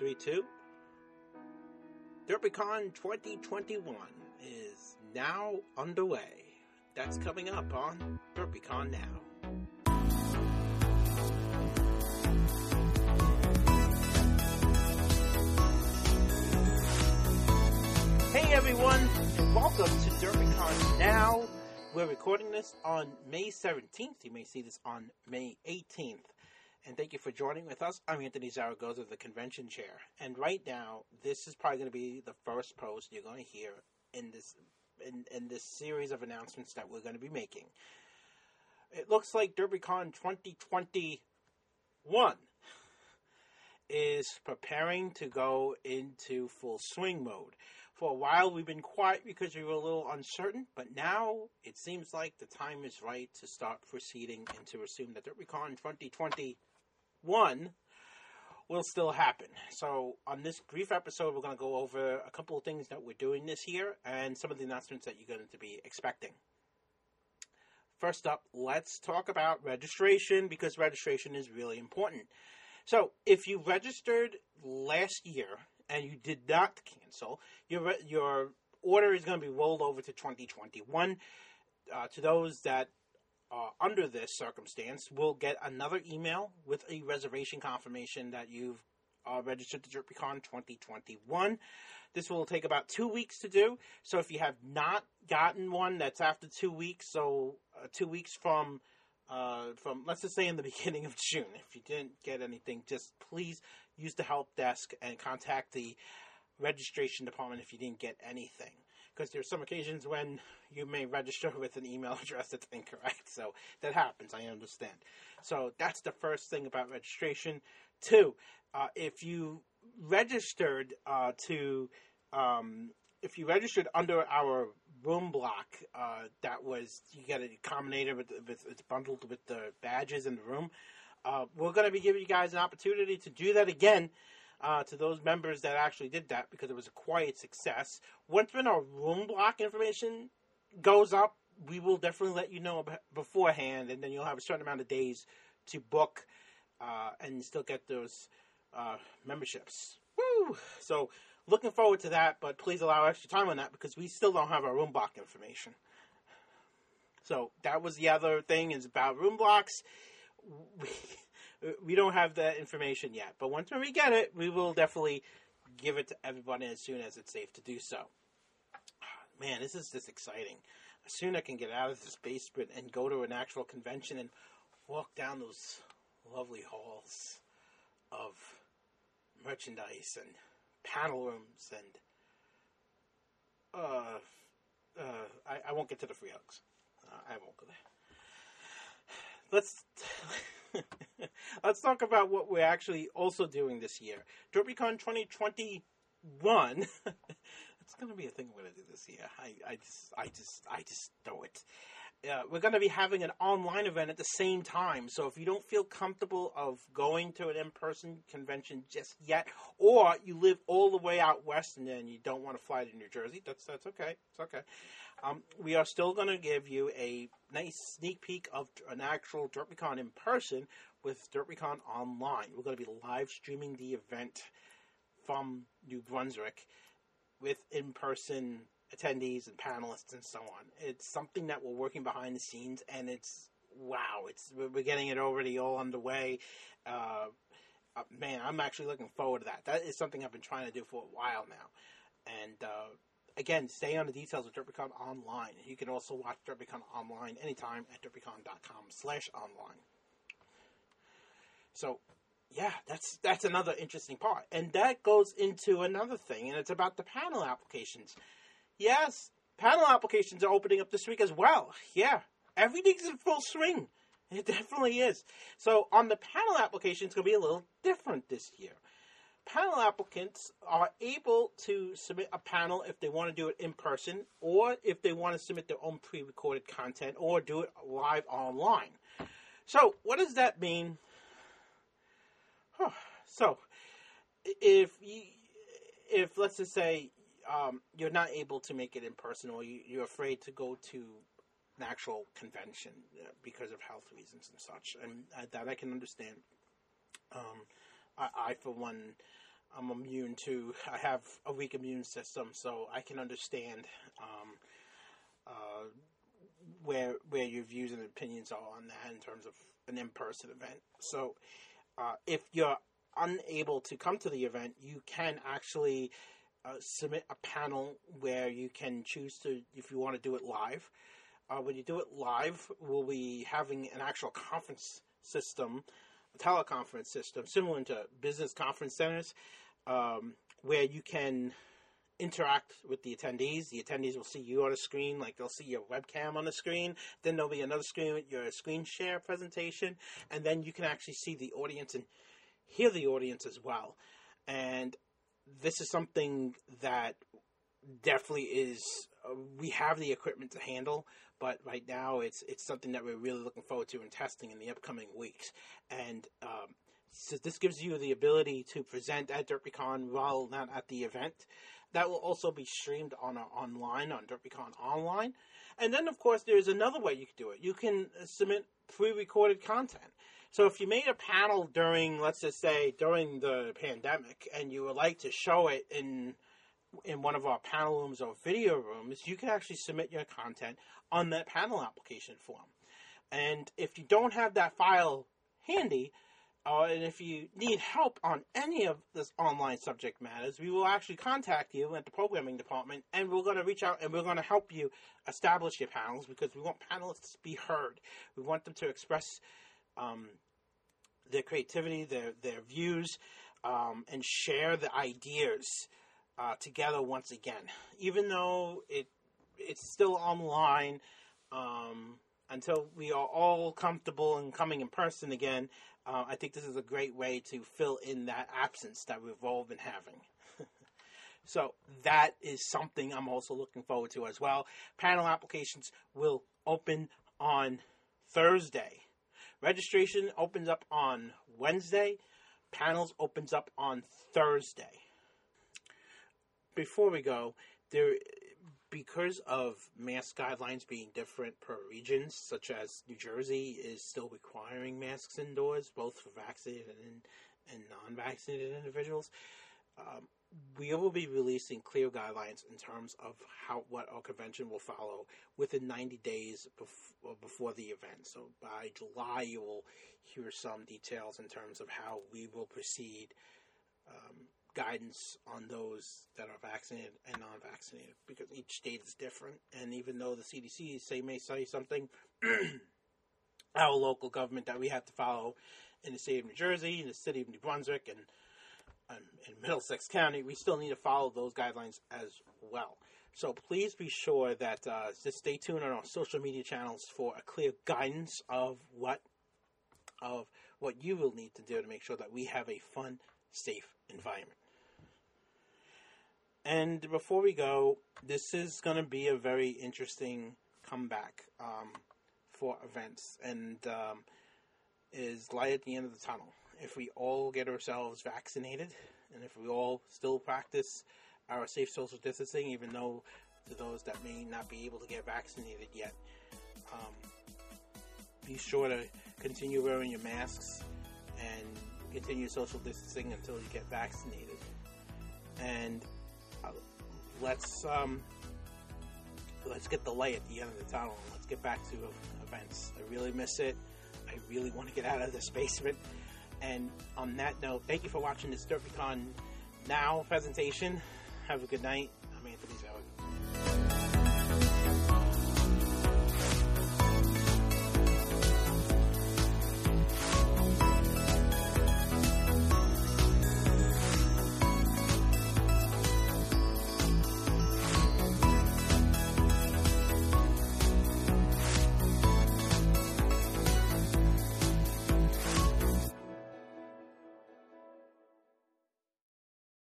three, two. DerpyCon 2021 is now underway. That's coming up on DerpyCon Now. Hey everyone, and welcome to DerpyCon Now. We're recording this on May 17th. You may see this on May 18th. And thank you for joining with us. I'm Anthony Zaragoza, the convention chair. And right now, this is probably going to be the first post you're going to hear in this in, in this series of announcements that we're going to be making. It looks like DerpyCon 2021 is preparing to go into full swing mode. For a while, we've been quiet because we were a little uncertain, but now it seems like the time is right to start proceeding and to assume that DerpyCon 2021 will still happen. So, on this brief episode, we're going to go over a couple of things that we're doing this year and some of the announcements that you're going to be expecting. First up, let's talk about registration because registration is really important. So, if you registered last year and you did not cancel, your your order is going to be rolled over to 2021. Uh, to those that are under this circumstance, will get another email with a reservation confirmation that you've uh, registered to DerpyCon 2021. This will take about two weeks to do. So if you have not gotten one, that's after two weeks. So uh, two weeks from uh, from let's just say in the beginning of June. If you didn't get anything, just please use the help desk and contact the registration department if you didn't get anything. Because there's some occasions when you may register with an email address that's incorrect. So that happens, I understand. So that's the first thing about registration. Two, uh, if you registered uh, to um, if you registered under our room block, uh, that was you get a combinator with, with it's bundled with the badges in the room. Uh, we're going to be giving you guys an opportunity to do that again uh, to those members that actually did that because it was a quiet success. Once when our room block information goes up, we will definitely let you know beforehand, and then you'll have a certain amount of days to book uh, and still get those uh, memberships. Woo! So looking forward to that, but please allow extra time on that because we still don't have our room block information. So that was the other thing is about room blocks. We, we don't have that information yet, but once we get it, we will definitely give it to everybody as soon as it's safe to do so. Man, this is just exciting. As soon as I can get out of this basement and go to an actual convention and walk down those lovely halls of merchandise and panel rooms and uh, uh, I, I won't get to the free hugs. Uh, I won't go there. Let's let's talk about what we're actually also doing this year. DerpyCon 2021. it's going to be a thing I'm going to do this year. I, I just I just I just know it uh, we're going to be having an online event at the same time. So if you don't feel comfortable of going to an in-person convention just yet, or you live all the way out west and then you don't want to fly to New Jersey, that's that's okay. It's okay. Um, we are still going to give you a nice sneak peek of an actual DerpyCon in person with DerpyCon online. We're going to be live streaming the event from New Brunswick with in-person attendees and panelists and so on. It's something that we're working behind the scenes, and it's wow! It's we're getting it already all underway. Uh, uh, man, I'm actually looking forward to that. That is something I've been trying to do for a while now, and. Uh, again, stay on the details of DerpyCon online. You can also watch DerpyCon online anytime at derpycon.com slash online. So, yeah, that's that's another interesting part. And that goes into another thing, and it's about the panel applications. Yes, panel applications are opening up this week as well. Yeah, everything's in full swing. It definitely is. So on the panel application, it's going to be a little different this year. Panel applicants are able to submit a panel if they want to do it in person, or if they want to submit their own pre-recorded content, or do it live online. So what does that mean? So if you, if let's just say um, you're not able to make it in person, or you, you're afraid to go to an actual convention uh, because of health reasons and such, and uh, that I can understand. Um, I, I, for one, I'm immune to. I have a weak immune system, so I can understand um, uh, where where your views and opinions are on that in terms of an in-person event. So, uh, if you're unable to come to the event, you can actually uh, submit a panel where you can choose to, if you want to do it live. Uh, when you do it live, we'll be having an actual conference system, a teleconference system, similar to business conference centers, um, where you can interact with the attendees. The attendees will see you on a screen, like they'll see your webcam on the screen. Then there'll be another screen with your screen share presentation, and then you can actually see the audience and hear the audience as well. And this is something that definitely is uh, we have the equipment to handle, but right now it's it's something that we're really looking forward to and testing in the upcoming weeks. And um, so this gives you the ability to present at DerpyCon while not at the event. That will also be streamed on uh, online on DerpyCon Online. And then, of course, there's another way you can do it. You can submit pre-recorded content. So if you made a panel during, let's just say, during the pandemic, and you would like to show it in in one of our panel rooms or video rooms, you can actually submit your content on that panel application form. And if you don't have that file handy, uh, and if you need help on any of this online subject matters, we will actually contact you at the programming department, and we're going to reach out and we're going to help you establish your panels because we want panelists to be heard. We want them to express um, their creativity, their their views, um, and share the ideas uh, together once again. Even though it it's still online um, until we are all comfortable and coming in person again. Uh, I think this is a great way to fill in that absence that we've all been having. so that is something I'm also looking forward to as well. Panel applications will open on Thursday. Registration opens up on Wednesday. Panels opens up on Thursday. Before we go, there because of mask guidelines being different per regions, such as New Jersey is still requiring masks indoors, both for vaccinated and, and non-vaccinated individuals. Um, we will be releasing clear guidelines in terms of how what our convention will follow within 90 days before, before the event. So by July, you will hear some details in terms of how we will proceed. Um, guidance on those that are vaccinated and non-vaccinated because each state is different. And even though the CDC say may say something, our local government that we have to follow in the state of New Jersey, in the city of New Brunswick, and in Middlesex County, we still need to follow those guidelines as well. So please be sure that uh, just stay tuned on our social media channels for a clear guidance of what of what you will need to do to make sure that we have a fun, safe environment. And before we go, this is going to be a very interesting comeback um, for events, and um, is light at the end of the tunnel. If we all get ourselves vaccinated, and if we all still practice our safe social distancing, even though to those that may not be able to get vaccinated yet, um, be sure to continue wearing your masks and continue social distancing until you get vaccinated. And let's um, let's get the light at the end of the tunnel. Let's get back to events. I really miss it. I really want to get out of this basement. And on that note, thank you for watching this DerpyCon Now presentation. Have a good night. I'm Anthony.